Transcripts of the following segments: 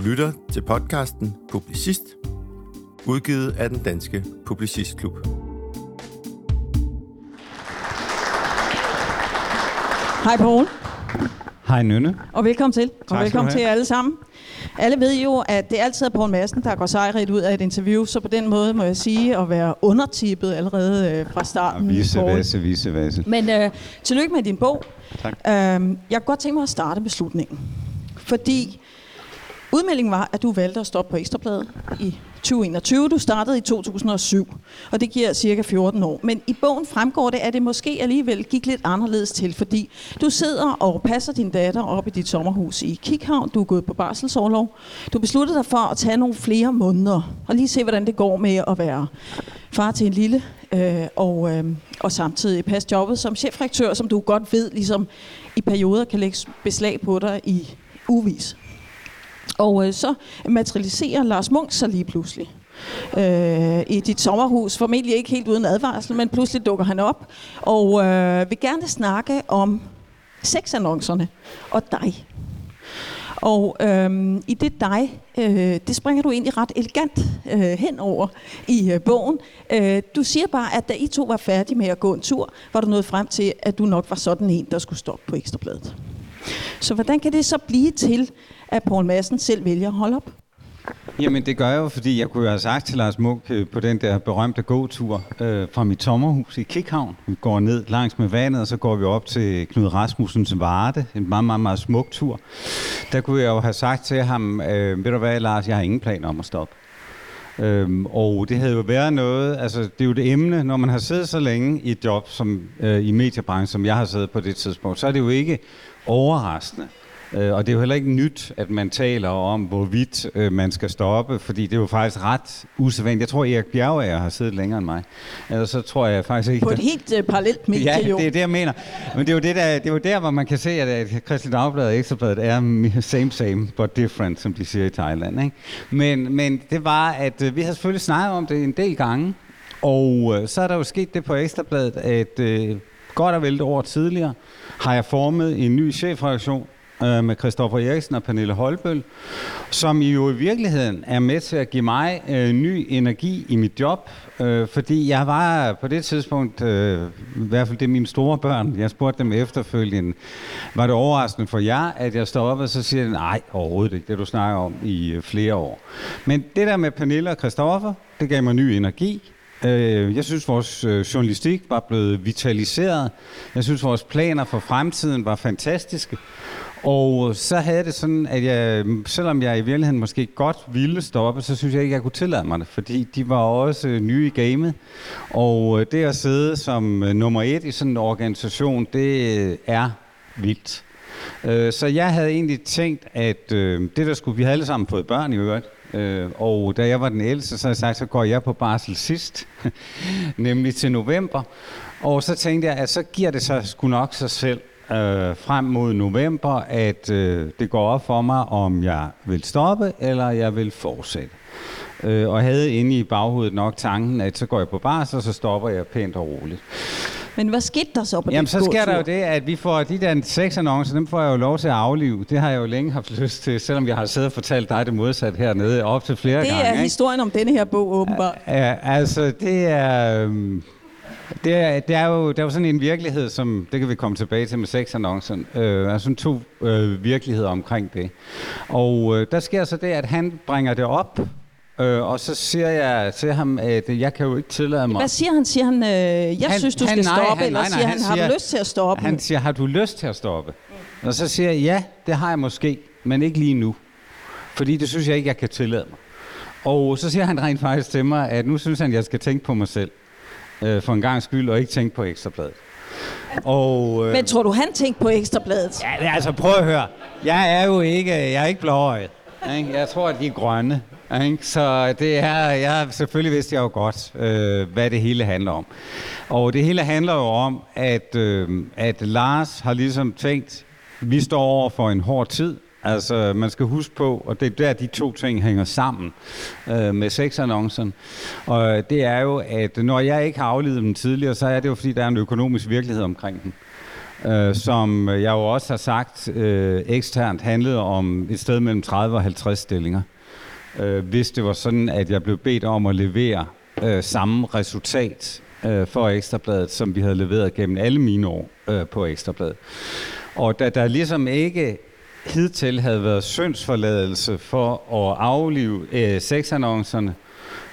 Du lytter til podcasten Publicist, udgivet af den danske Publicistklub. Hej Poul, Hej Nynne. og velkommen til. skal Og velkommen til jer alle sammen. Alle ved jo, at det altid er Poul Madsen, der går sejrigt ud af et interview, så på den måde må jeg sige at være undertippet allerede øh, fra starten. Vise, Poul. vasse, vise, vasse. Men øh, tillykke med din bog. Tak. Øhm, jeg kunne godt tænke mig at starte med slutningen. Fordi udmeldingen var, at du valgte at stoppe på Ekstrabladet i 2021. Du startede i 2007, og det giver cirka 14 år. Men i bogen fremgår det, at det måske alligevel gik lidt anderledes til, fordi du sidder og passer din datter op i dit sommerhus i Kikhavn. Du er gået på barselsårlov. Du besluttede dig for at tage nogle flere måneder og lige se, hvordan det går med at være far til en lille, øh, og, øh, og samtidig passe jobbet som chefredaktør, som du godt ved, ligesom i perioder kan lægge beslag på dig i uvis. Og øh, så materialiserer Lars Munk sig lige pludselig øh, i dit sommerhus. Formentlig ikke helt uden advarsel, men pludselig dukker han op og øh, vil gerne snakke om sexannoncerne og dig. Og øhm, i det dig, øh, det springer du egentlig ret elegant øh, henover i øh, bogen. Øh, du siger bare, at da I to var færdige med at gå en tur, var du nået frem til, at du nok var sådan en, der skulle stoppe på Ekstrabladet. Så hvordan kan det så blive til, at Poul Madsen selv vælger at holde op? Jamen det gør jeg jo, fordi jeg kunne jo have sagt til Lars Munk øh, på den der berømte gåtur øh, fra mit sommerhus i Kikhavn. Vi går ned langs med vandet, og så går vi op til Knud Rasmussens Varde. En meget, meget, meget smuk tur. Der kunne jeg jo have sagt til ham, øh, ved du hvad Lars, jeg har ingen planer om at stoppe. Øhm, og det havde jo været noget, altså det er jo det emne, når man har siddet så længe i et job som, øh, i mediebranchen, som jeg har siddet på det tidspunkt, så er det jo ikke overraskende. Øh, og det er jo heller ikke nyt, at man taler om, hvorvidt øh, man skal stoppe, fordi det er jo faktisk ret usædvanligt. Jeg tror, Erik Bjergager har siddet længere end mig. Ellers så tror jeg faktisk ikke... På et helt øh, parallelt medie, Ja, jo. det er det, jeg mener. Men det er jo, det der, det er jo der, hvor man kan se, at, at Christian Dagblad og Ekstrabladet er same, same, but different, som de siger i Thailand. Ikke? Men, men det var, at øh, vi har selvfølgelig snakket om det en del gange, og øh, så er der jo sket det på Ekstrabladet, at øh, godt og vel et år tidligere har jeg formet en ny chefreaktion øh, med Christoffer Eriksen og Pernille Holbøl, som jo i virkeligheden er med til at give mig øh, ny energi i mit job, øh, fordi jeg var på det tidspunkt, øh, i hvert fald det er mine store børn, jeg spurgte dem efterfølgende, var det overraskende for jer, at jeg stoppede, så siger de, nej, overhovedet ikke, det du snakker om i øh, flere år. Men det der med Pernille og Christoffer, det gav mig ny energi, Øh, Jeg synes, vores øh, journalistik var blevet vitaliseret. Jeg synes, vores planer for fremtiden var fantastiske. Og så havde det sådan, at jeg, selvom jeg i virkeligheden måske godt ville stoppe, så synes jeg ikke, jeg kunne tillade mig det, fordi de var også øh, nye i gamet. Og øh, det at sidde som nummer et i sådan en organisation, det er vildt. Så jeg havde egentlig tænkt, at det der skulle, vi havde alle sammen fået børn i øvrigt, øh, og da jeg var den ældste, så havde jeg sagt, så går jeg på barsel sidst, nemlig til november. Og så tænkte jeg, at så giver det sig sgu nok sig selv øh, frem mod november, at øh, det går op for mig, om jeg vil stoppe, eller jeg vil fortsætte. Øh, og havde inde i baghovedet nok tanken, at så går jeg på barsel, og så stopper jeg pænt og roligt. Men hvad skete der så på Jamen, den så sker der jo det, at vi får de der seks annoncer, dem får jeg jo lov til at aflive. Det har jeg jo længe haft lyst til, selvom jeg har siddet og fortalt dig det modsatte hernede op til flere Det gange. er ikke? historien om denne her bog, åbenbart. Ja, altså, det er... øhm, Det er, det, er jo, det er jo sådan en virkelighed, som, det kan vi komme tilbage til med sexannoncen, øh, der er sådan to øh, virkeligheder omkring det. Og øh, der sker så det, at han bringer det op, øh, og så siger jeg til ham, at jeg kan jo ikke tillade mig... Hvad siger han? Siger han, øh, jeg Han- synes, du han- skal nej, stoppe, han- eller nej, nej, siger han han, har siger- du lyst til at stoppe? Han siger, har du lyst til at stoppe? Og så siger jeg, ja, det har jeg måske, men ikke lige nu. Fordi det synes jeg ikke, jeg kan tillade mig. Og så siger han rent faktisk til mig, at nu synes han, jeg skal tænke på mig selv. Øh, for en gang skyld, og ikke tænke på ekstrabladet. Og, øh, Men tror du, han tænkte på Ekstrabladet? Ja, det altså prøv at høre. Jeg er jo ikke, jeg er ikke blåøjet. Ikke? Jeg tror, at de er grønne. Ikke? Så det er, jeg selvfølgelig vidste jeg jo godt, øh, hvad det hele handler om. Og det hele handler jo om, at, øh, at Lars har ligesom tænkt, vi står over for en hård tid. Altså, man skal huske på, og det er der, de to ting hænger sammen øh, med sexannoncen. Og det er jo, at når jeg ikke har afledet dem tidligere, så er det jo, fordi der er en økonomisk virkelighed omkring dem. øh, som jeg jo også har sagt øh, eksternt handlede om et sted mellem 30 og 50 stillinger. Øh, øh, hvis det var sådan, at jeg blev bedt om at levere øh, samme resultat øh, for Ekstrabladet, som vi havde leveret gennem alle mine år øh, på Ekstrabladet. Og da der ligesom ikke hidtil havde været syndsforladelse for at aflive øh, sexannoncerne,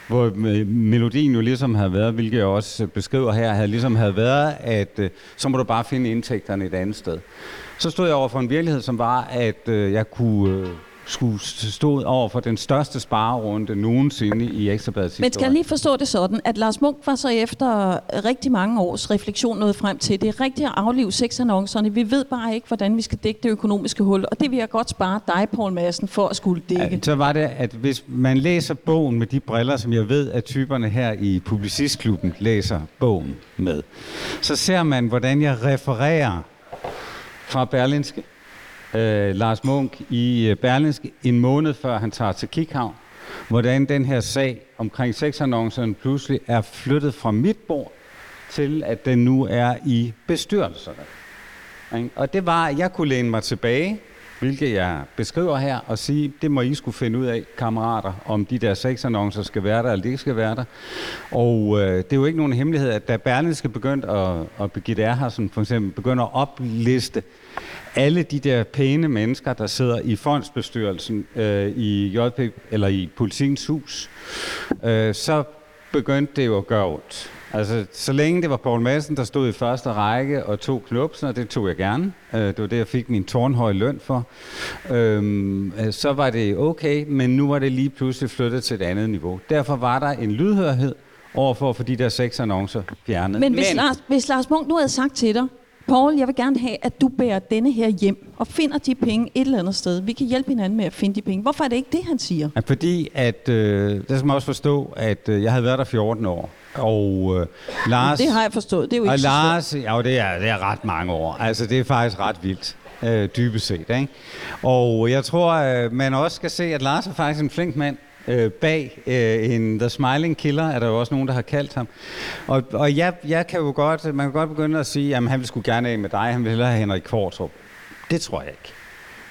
hvor melodien jo ligesom havde været, hvilket jeg også øh, beskriver her, havde ligesom havde været, at øh, så må du bare finde indtægterne et andet sted. Så stod jeg over for en virkelighed, som var, at øh, jeg kunne øh, skulle stå over for den største sparerunde nogensinde i Ekstrabladets historie. Men skal jeg lige forstå det sådan, at Lars Munk var så efter rigtig mange års refleksion nået frem til, det er rigtigt at aflive sexannoncerne. Vi ved bare ikke, hvordan vi skal dække det økonomiske hul, og det vil jeg godt spare dig, Paul Madsen, for at skulle dække. Ja, så var det, at hvis man læser bogen med de briller, som jeg ved, at typerne her i Publicistklubben læser bogen med, så ser man, hvordan jeg refererer fra Berlinske øh, Lars Munk i øh, Berlinsk en måned før han tager til Kikhavn, hvordan den her sag omkring sexannoncerne pludselig er flyttet fra mit bord til, at den nu er i bestyrelserne. Og det var, at jeg kunne læne mig tilbage, hvilket jeg beskriver her, og sige, det må I skulle finde ud af, kammerater, om de der sexannoncer skal være der, eller de ikke skal være der. Og øh, det er jo ikke nogen hemmelighed, at da Berlingske begyndte at, og Birgitte som for eksempel, begynder at opliste alle de der pæne mennesker, der sidder i fondsbestyrelsen øh, i JP, eller i Politikens Hus, øh, så begyndte det jo at gøre ondt. Altså, så længe det var Paul Madsen, der stod i første række og tog knupsen, og det tog jeg gerne. Øh, det var det, jeg fik min tårnhøje løn for. Øhm, øh, så var det okay, men nu var det lige pludselig flyttet til et andet niveau. Derfor var der en lydhørhed overfor for de der seks annoncer fjernet. Men hvis, men, Lars, hvis Lars Munk nu havde sagt til dig, Paul, jeg vil gerne have, at du bærer denne her hjem og finder de penge et eller andet sted. Vi kan hjælpe hinanden med at finde de penge. Hvorfor er det ikke det, han siger? Ja, fordi, at, øh, det skal man også forstå, at øh, jeg havde været der 14 år. Og øh, Lars... Det har jeg forstået. Det er jo ikke og Lars, ja, det er, det er ret mange år. Altså, det er faktisk ret vildt. Øh, dybest set. Ikke? Og jeg tror, øh, man også skal se, at Lars er faktisk en flink mand øh, bag øh, en The Smiling Killer, er der jo også nogen, der har kaldt ham. Og, og jeg, jeg kan jo godt, man kan godt begynde at sige, at han vil sgu gerne af med dig, han vil hellere have Henrik Kvartrup. Det tror jeg ikke.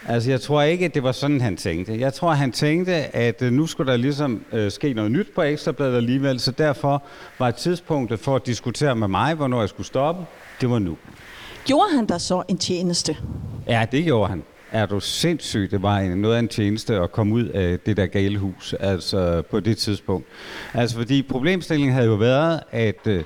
Altså, jeg tror ikke, at det var sådan, han tænkte. Jeg tror, han tænkte, at øh, nu skulle der ligesom øh, ske noget nyt på Ekstrabladet alligevel, så derfor var tidspunktet for at diskutere med mig, hvornår jeg skulle stoppe, det var nu. Gjorde han der så en tjeneste? Ja, det gjorde han er du sindssygt, det var en, noget af en tjeneste at komme ud af det der gale hus, altså på det tidspunkt. Altså fordi problemstillingen havde jo været, at øh, det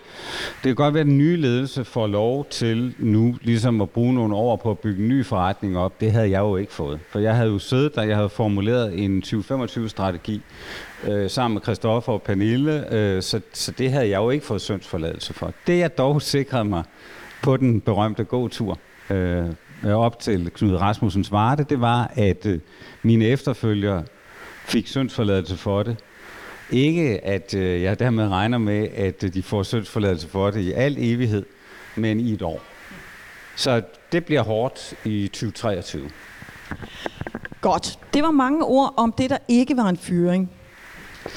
kan godt være, at den nye ledelse får lov til nu ligesom at bruge nogle år på at bygge en ny forretning op. Det havde jeg jo ikke fået. For jeg havde jo siddet der, jeg havde formuleret en 2025-strategi øh, sammen med Christoffer og Pernille, øh, så, så det havde jeg jo ikke fået syndsforladelse for. Det jeg dog sikrede mig på den berømte gåtur, øh, Øh, op til Knud Rasmussens Varte, det var, at øh, mine efterfølgere fik syndsforladelse for det. Ikke at øh, jeg dermed regner med, at øh, de får syndsforladelse for det i al evighed, men i et år. Så det bliver hårdt i 2023. Godt. Det var mange ord om det, der ikke var en fyring.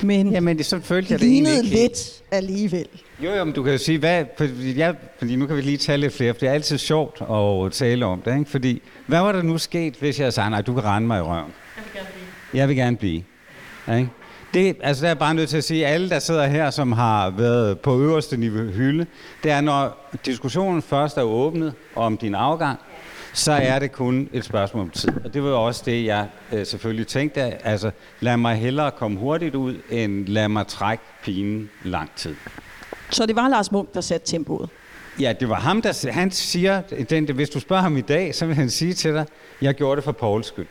Men Jamen, det, så følte jeg det egentlig ikke lidt alligevel. Jo, jo, men du kan jo sige, hvad, fordi, jeg, fordi nu kan vi lige tale lidt flere, for det er altid sjovt at tale om det, ikke? Fordi, hvad var der nu sket, hvis jeg sagde, nej, du kan rende mig i røven? Jeg vil gerne blive. Jeg vil gerne blive. Ikke? Det, altså, der er bare nødt til at sige, at alle, der sidder her, som har været på øverste niveau hylde, det er, når diskussionen først er åbnet om din afgang, så er det kun et spørgsmål om tid. Og det var også det, jeg øh, selvfølgelig tænkte. Altså, lad mig hellere komme hurtigt ud, end lad mig trække pinen lang tid. Så det var Lars Munk, der satte tempoet? Ja, det var ham, der han siger, den, hvis du spørger ham i dag, så vil han sige til dig, jeg gjorde det for Pauls skyld.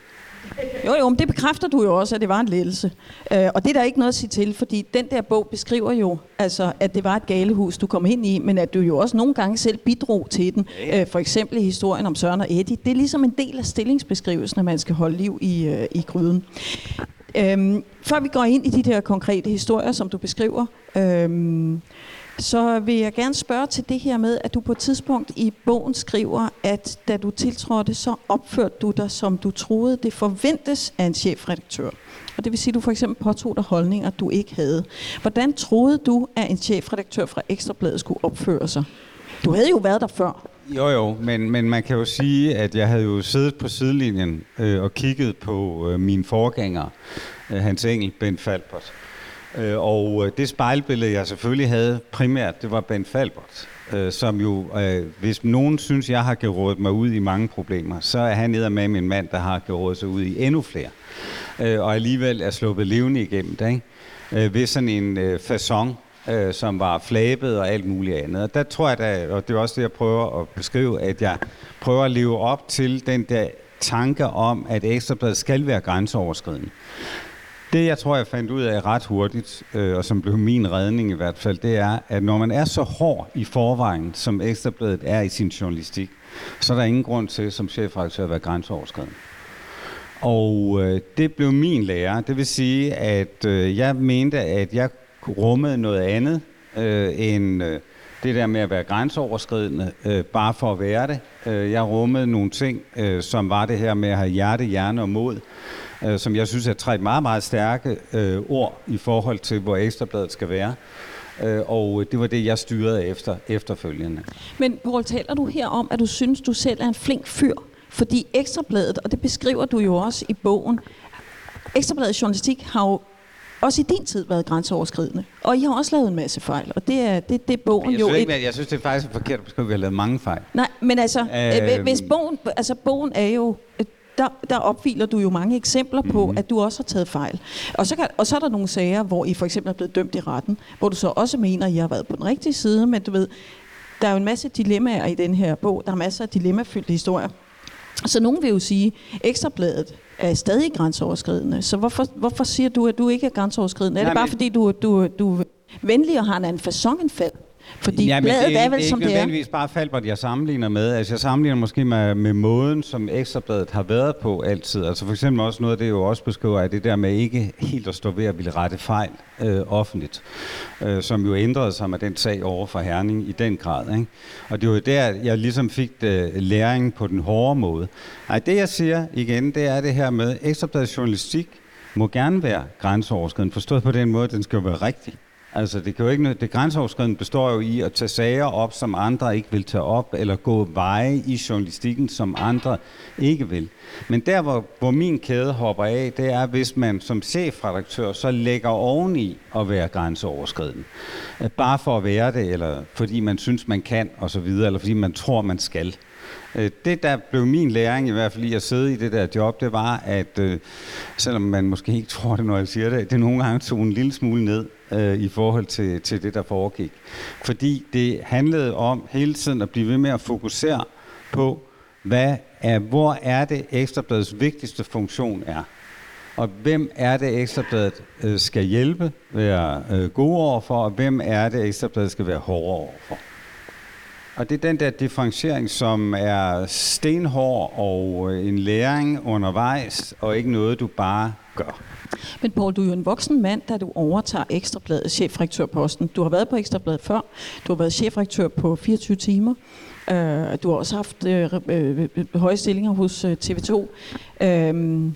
Jo, jo, men det bekræfter du jo også, at det var en ledelse. Øh, og det er der ikke noget at sige til, fordi den der bog beskriver jo, altså, at det var et galehus, du kom ind i, men at du jo også nogle gange selv bidrog til den. Ja, ja. Øh, for eksempel i historien om Søren og Eddie. Det er ligesom en del af stillingsbeskrivelsen, at man skal holde liv i, øh, i gryden. Øhm, før vi går ind i de der konkrete historier, som du beskriver, øhm, så vil jeg gerne spørge til det her med, at du på et tidspunkt i bogen skriver, at da du tiltrådte, så opførte du dig, som du troede, det forventes af en chefredaktør. Og det vil sige, at du for eksempel påtog dig holdninger, du ikke havde. Hvordan troede du, at en chefredaktør fra Ekstrabladet skulle opføre sig? Du havde jo været der før. Jo, jo, men, men man kan jo sige, at jeg havde jo siddet på sidelinjen øh, og kigget på øh, mine forgængere, øh, Hans Engel, Ben Falbert. Øh, og øh, det spejlbillede, jeg selvfølgelig havde primært, det var Ben Falbert, øh, som jo, øh, hvis nogen synes, jeg har gerådet mig ud i mange problemer, så er han ned med min mand, der har gerådet sig ud i endnu flere. Øh, og alligevel er sluppet levende igennem det, ikke? Øh, ved sådan en øh, façon, øh, som var flabet og alt muligt andet. Og der tror jeg, da, og det er også det, jeg prøver at beskrive, at jeg prøver at leve op til den der tanke om, at Ekstrabladet skal være grænseoverskridende. Det, jeg tror, jeg fandt ud af ret hurtigt, øh, og som blev min redning i hvert fald, det er, at når man er så hård i forvejen, som Ekstrabladet er i sin journalistik, så er der ingen grund til som chefredaktør at være grænseoverskridende. Og øh, det blev min lære. Det vil sige, at øh, jeg mente, at jeg rummede noget andet øh, end øh, det der med at være grænseoverskridende, øh, bare for at være det. Øh, jeg rummede nogle ting, øh, som var det her med at have hjerte, hjerne og mod, øh, som jeg synes er tre meget, meget stærke øh, ord i forhold til, hvor Ekstrabladet skal være. Øh, og det var det, jeg styrede efter efterfølgende. Men Paul, taler du her om, at du synes, du selv er en flink fyr? Fordi Ekstrabladet, og det beskriver du jo også i bogen, Ekstrabladets journalistik har jo også i din tid været grænseoverskridende. Og I har også lavet en masse fejl, og det er, det, det er bogen jeg jo... Synes ikke, et... Jeg synes, det er faktisk forkert at beskrive, at vi har lavet mange fejl. Nej, men altså, øh, hvis bogen, altså bogen er jo... Der, der opfiler du jo mange eksempler på, mm-hmm. at du også har taget fejl. Og så, kan, og så er der nogle sager, hvor I for eksempel er blevet dømt i retten, hvor du så også mener, at I har været på den rigtige side, men du ved, der er jo en masse dilemmaer i den her bog. Der er masser af dilemmafyldte historier. Så nogen vil jo sige, at Ekstrabladet er stadig grænseoverskridende. Så hvorfor, hvorfor siger du, at du ikke er grænseoverskridende? Er Nej, det bare men... fordi, du, du, du er venlig og har en anden fasong end fald? Fordi ja, bladet det, er, er vel, det er som det er. Det er nødvendigvis bare Falbert, jeg sammenligner med. Altså, jeg sammenligner måske med, med måden, som Ekstrabladet har været på altid. Altså for eksempel også noget, det jo også beskriver, at det der med ikke helt at stå ved at ville rette fejl øh, offentligt, øh, som jo ændrede sig med den sag over for Herning i den grad. Ikke? Og det var jo der, jeg ligesom fik øh, læring på den hårde måde. Nej, det jeg siger igen, det er det her med, Ekstrabladets journalistik må gerne være grænseoverskridende, forstået på den måde, den skal jo være rigtig. Altså, det, kan jo ikke, det grænseoverskridende består jo i at tage sager op, som andre ikke vil tage op, eller gå veje i journalistikken, som andre ikke vil. Men der, hvor, hvor min kæde hopper af, det er, hvis man som chefredaktør så lægger oveni at være grænseoverskridende. Bare for at være det, eller fordi man synes, man kan, osv., eller fordi man tror, man skal. Øh, det, der blev min læring, i hvert fald i at sidde i det der job, det var, at øh, selvom man måske ikke tror det, når jeg siger det, det nogle gange tog en lille smule ned øh, i forhold til, til det, der foregik. Fordi det handlede om hele tiden at blive ved med at fokusere på, hvad er, hvor er det Ekstrabladets vigtigste funktion er. Og hvem er det Ekstrabladet øh, skal hjælpe, være øh, gode overfor, og hvem er det Ekstrabladet skal være hårde overfor. Og det er den der differentiering, som er stenhård og øh, en læring undervejs, og ikke noget, du bare gør. Men Paul, du er jo en voksen mand, da du overtager Ekstrabladet chefredaktørposten. Du har været på Ekstrabladet før. Du har været chefredaktør på 24 timer. Uh, du har også haft uh, høje stillinger hos uh, TV2. Uh,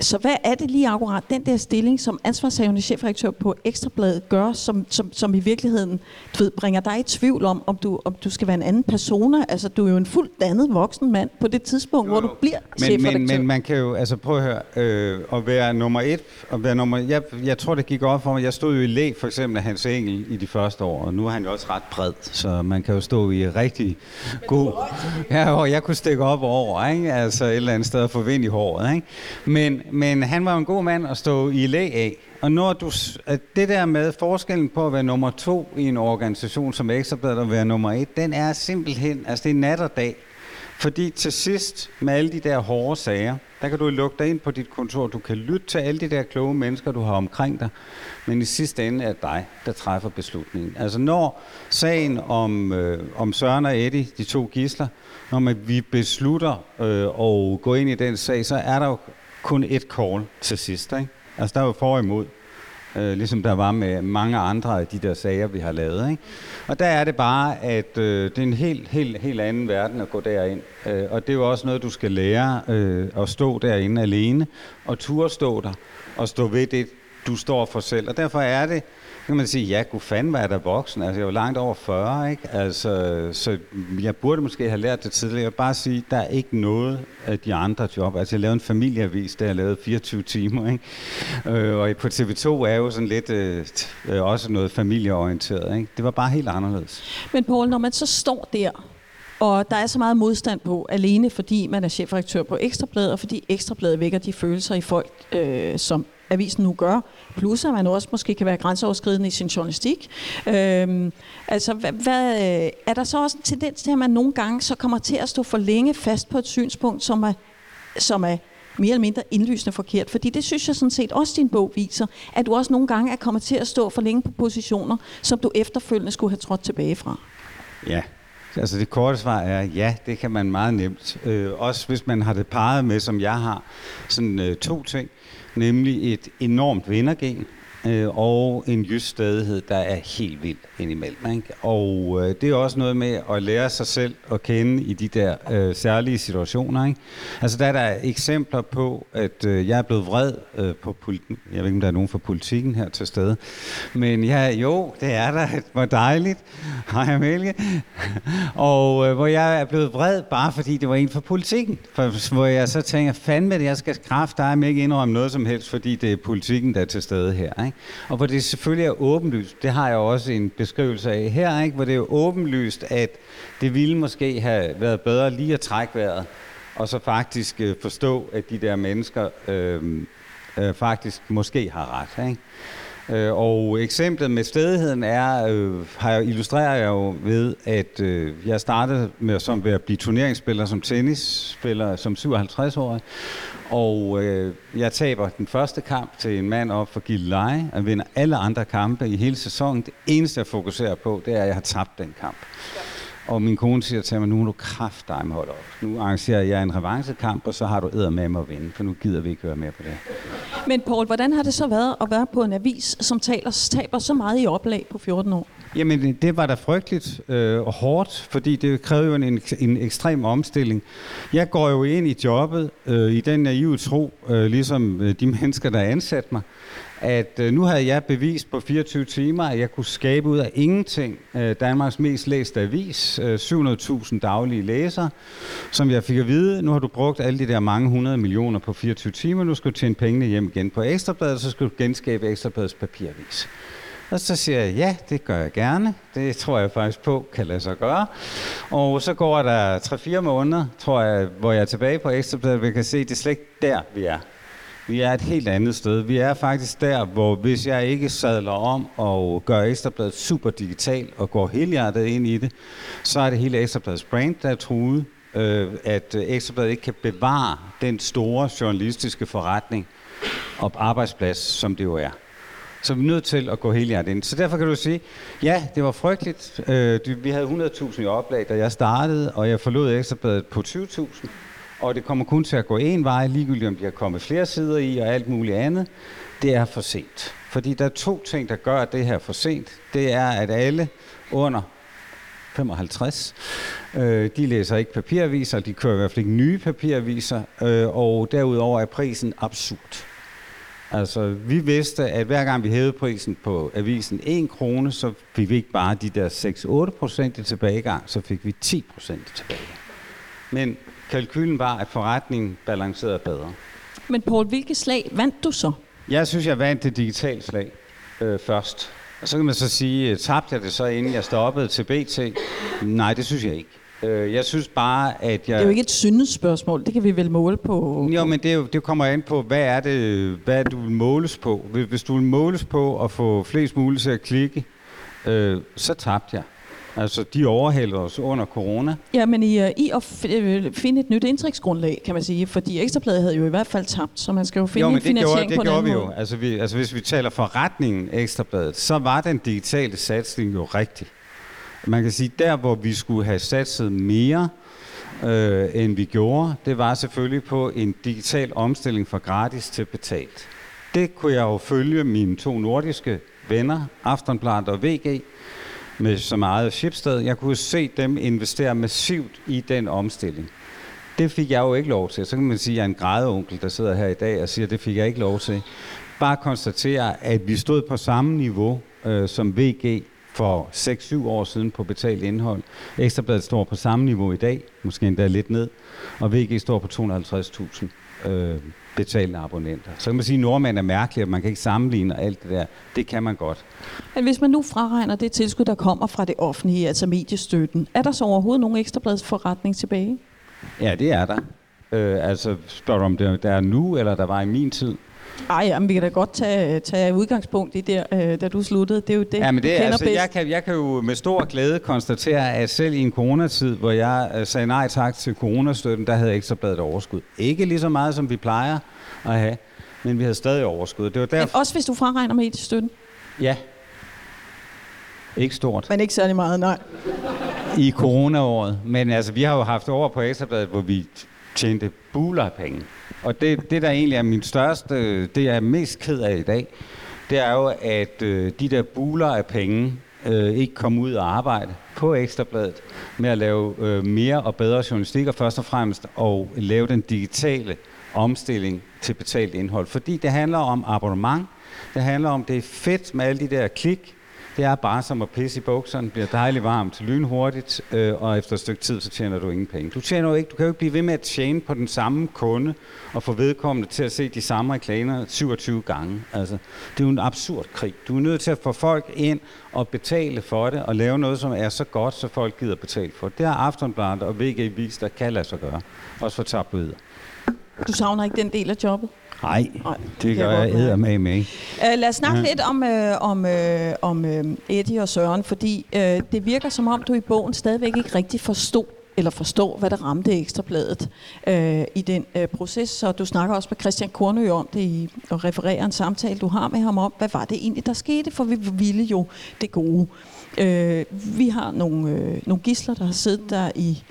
så hvad er det lige akkurat, den der stilling, som ansvarshavende chefredaktør på Ekstrabladet gør, som, som, som i virkeligheden du ved, bringer dig i tvivl om, om du, om du skal være en anden persona? Altså, du er jo en fuldt dannet voksen mand på det tidspunkt, jo, hvor du bliver men, chefredaktør. Men, men man kan jo, altså prøv at høre, øh, at være nummer et, at være nummer, jeg, jeg tror, det gik op for mig. Jeg stod jo i læg, for eksempel af Hans Engel i de første år, og nu er han jo også ret bred, så man kan jo stå i rigtig god... Ja, og jeg kunne stikke op over, ikke? Altså et eller andet sted at få vind i håret, ikke? Men, men han var en god mand at stå i læ af. Og når du, det der med forskellen på at være nummer to i en organisation som Ekstrabladet og være nummer et, den er simpelthen, altså det er nat og dag. Fordi til sidst, med alle de der hårde sager, der kan du lukke dig ind på dit kontor, du kan lytte til alle de der kloge mennesker, du har omkring dig, men i sidste ende er det dig, der træffer beslutningen. Altså når sagen om, øh, om Søren og Eddie, de to gisler, når man, vi beslutter øh, at gå ind i den sag, så er der jo kun et call til sidst. Ikke? Altså der var for og imod, øh, ligesom der var med mange andre af de der sager, vi har lavet. Ikke? Og der er det bare, at øh, det er en helt, helt, helt anden verden at gå derind. Øh, og det er jo også noget, du skal lære øh, at stå derinde alene, og turde stå der, og stå ved det, du står for selv. Og derfor er det, kan man sige, ja, god fanden, hvad er der voksen? Altså, jeg var langt over 40, ikke? Altså, så jeg burde måske have lært det tidligere. Jeg vil bare sige, der er ikke noget af de andre job. Altså, jeg lavede en familieavis, der jeg lavede 24 timer, ikke? Øh, og på TV2 er jo sådan lidt øh, øh, også noget familieorienteret, ikke? Det var bare helt anderledes. Men Paul, når man så står der, og der er så meget modstand på, alene fordi man er chefredaktør på Ekstrabladet, og fordi Ekstrabladet vækker de følelser i folk, øh, som avisen nu gør. Plus at man også måske kan være grænseoverskridende i sin journalistik. Øhm, altså, hvad, hvad, øh, er der så også en tendens til, at man nogle gange så kommer til at stå for længe fast på et synspunkt, som er, som er mere eller mindre indlysende forkert. Fordi det synes jeg sådan set også, din bog viser, at du også nogle gange er kommet til at stå for længe på positioner, som du efterfølgende skulle have trådt tilbage fra. Ja, altså det korte svar er ja, det kan man meget nemt. Øh, også hvis man har det parret med, som jeg har, sådan øh, to ting nemlig et enormt vindergen øh, og en jysk stadighed, der er helt vild indimellem. Ikke? Og øh, det er også noget med at lære sig selv at kende i de der øh, særlige situationer. Ikke? Altså der er der eksempler på, at øh, jeg er blevet vred øh, på politikken. Jeg ved ikke, om der er nogen fra politikken her til stede. Men ja, jo, det er der. Hvor dejligt. Hej Amelie. og øh, hvor jeg er blevet vred, bare fordi det var en fra politikken. For, hvor jeg så tænker, fandme det, jeg skal kraft dig med ikke indrømme noget som helst, fordi det er politikken, der er til stede her. Ikke? Og hvor det selvfølgelig er åbenlyst. Det har jeg også en beskrivelse af her, ikke? hvor det er åbenlyst, at det ville måske have været bedre lige at trække vejret, og så faktisk øh, forstå, at de der mennesker øh, øh, faktisk måske har ret. Ikke? Øh, og eksemplet med stedigheden er, øh, har jeg, illustrerer jeg jo ved, at øh, jeg startede med som ved at blive turneringsspiller som tennisspiller som 57-årig. Og øh, jeg taber den første kamp til en mand op for Gilleleje. Jeg vinder alle andre kampe i hele sæsonen. Det eneste, jeg fokuserer på, det er, at jeg har tabt den kamp. Og min kone siger til mig, nu er du kraft dig med op. Nu arrangerer jeg en revanchekamp, og så har du med mig at vinde, for nu gider vi ikke høre mere på det. Men Paul, hvordan har det så været at være på en avis, som taler, taber så meget i oplag på 14 år? Jamen, det var da frygteligt øh, og hårdt, fordi det krævede jo en, en ekstrem omstilling. Jeg går jo ind i jobbet øh, i den naive tro, øh, ligesom øh, de mennesker, der ansat mig, at øh, nu havde jeg bevist på 24 timer, at jeg kunne skabe ud af ingenting øh, Danmarks mest læste avis, øh, 700.000 daglige læsere, som jeg fik at vide, nu har du brugt alle de der mange hundrede millioner på 24 timer, nu skal du tjene pengene hjem igen på Ekstrabladet, så skal du genskabe Ekstrabladets papiravis. Og så siger jeg, ja, det gør jeg gerne. Det tror jeg faktisk på kan lade sig gøre. Og så går der 3-4 måneder, tror jeg, hvor jeg er tilbage på Ekstrabladet, vi kan se, at det er slet ikke der, vi er. Vi er et helt andet sted. Vi er faktisk der, hvor hvis jeg ikke sadler om og gør Ekstrabladet super digital og går helhjertet ind i det, så er det hele Ekstrabladets brand, der er truet. Øh, at Ekstrabladet ikke kan bevare den store journalistiske forretning og arbejdsplads, som det jo er. Så vi er nødt til at gå helhjertet ind. Så derfor kan du sige, ja, det var frygteligt. Øh, vi havde 100.000 i oplag, da jeg startede, og jeg forlod Ekstrabladet på 20.000. Og det kommer kun til at gå en vej, ligegyldigt om de har kommet flere sider i og alt muligt andet. Det er for sent. Fordi der er to ting, der gør det her for sent. Det er, at alle under 55. Øh, de læser ikke papiraviser, de kører i hvert fald ikke nye papiraviser, øh, og derudover er prisen absurd. Altså, vi vidste, at hver gang vi hævede prisen på avisen 1 krone, så fik vi ikke bare de der 6-8 procent i tilbagegang, så fik vi 10 procent i tilbagegang. Men kalkylen var, at forretningen balancerede bedre. Men Paul, hvilke slag vandt du så? Jeg synes, jeg vandt det digitale slag øh, først. Og så kan man så sige, tabte jeg det så, inden jeg stoppede til BT? Nej, det synes jeg ikke. Øh, jeg synes bare, at jeg... Det er jo ikke et syndespørgsmål, det kan vi vel måle på. Jo, men det, er jo, det kommer an på, hvad er det, hvad du vil måles på. Hvis du vil måles på at få flest muligt til at klikke, øh, så tabte jeg. Altså, de overhældte os under corona. Ja, men i, øh, i at øh, finde et nyt indtægtsgrundlag, kan man sige, fordi Ekstrabladet havde jo i hvert fald tabt, så man skal jo finde jo, men en finansiering det gjorde, det på gjorde vi jo. Altså, vi, altså, hvis vi taler forretningen Ekstrabladet, så var den digitale satsning jo rigtig. Man kan sige, der hvor vi skulle have satset mere, øh, end vi gjorde, det var selvfølgelig på en digital omstilling fra gratis til betalt. Det kunne jeg jo følge mine to nordiske venner, Aftonbladet og VG, med så meget Shipsted. Jeg kunne se dem investere massivt i den omstilling. Det fik jeg jo ikke lov til. Så kan man sige, at jeg er en grædeonkel, der sidder her i dag og siger, at det fik jeg ikke lov til. bare konstatere, at vi stod på samme niveau øh, som VG for 6-7 år siden på betalt indhold. Ekstrabladet står på samme niveau i dag, måske endda lidt ned, og VG står på 250.000 øh, betalende abonnenter. Så kan man sige, at nordmænd er mærkelige, og man kan ikke sammenligne alt det der. Det kan man godt. Men hvis man nu fraregner det tilskud, der kommer fra det offentlige, altså mediestøtten, er der så overhovedet nogen ekstrabladsforretning tilbage? Ja, det er der. Øh, altså, spørger du om det der er nu, eller der var i min tid? Ej, jamen, vi kan da godt tage, tage udgangspunkt i det, øh, da du sluttede. Det er jo det, ja, men du det, kender altså, bedst. jeg, kan, jeg kan jo med stor glæde konstatere, at selv i en coronatid, hvor jeg øh, sagde nej tak til coronastøtten, der havde Ekstrabladet overskud. Ikke lige så meget, som vi plejer at have, men vi havde stadig overskud. Det var Men derfor... også hvis du fraregner mediestøtten. Ja. Ikke stort. Men ikke særlig meget, nej. I coronaåret. Men altså, vi har jo haft år på Ekstrabladet, hvor vi tjente buler af penge. Og det, det, der egentlig er min største, det jeg er mest ked af i dag, det er jo, at øh, de der buler af penge øh, ikke kom ud og arbejde på Ekstrabladet med at lave øh, mere og bedre journalistik, og først og fremmest at lave den digitale omstilling til betalt indhold. Fordi det handler om abonnement, det handler om, det er fedt med alle de der klik, det er bare som at pisse i bukserne, bliver dejligt varmt, lynhurtigt, øh, og efter et stykke tid, så tjener du ingen penge. Du, tjener jo ikke, du kan jo ikke blive ved med at tjene på den samme kunde, og få vedkommende til at se de samme reklamer 27 gange. Altså, det er jo en absurd krig. Du er nødt til at få folk ind og betale for det, og lave noget, som er så godt, så folk gider betale for det. Det har Aftonbladet og VG vist, der kan lade sig gøre. Også for tabloider. Du savner ikke den del af jobbet? Nej, det gør jeg jeg med med. Uh, lad os snakke ja. lidt om, uh, om, uh, om uh, Eddie og Søren, fordi uh, det virker som om, du i bogen stadigvæk ikke rigtig forstod eller forstår, hvad der ramte Ekstrabladet øh, i den øh, proces. Så du snakker også med Christian Kornø om det i, og refererer en samtale, du har med ham om, hvad var det egentlig, der skete, for vi ville jo det gode. Øh, vi har nogle, øh, nogle gisler, der har siddet der i,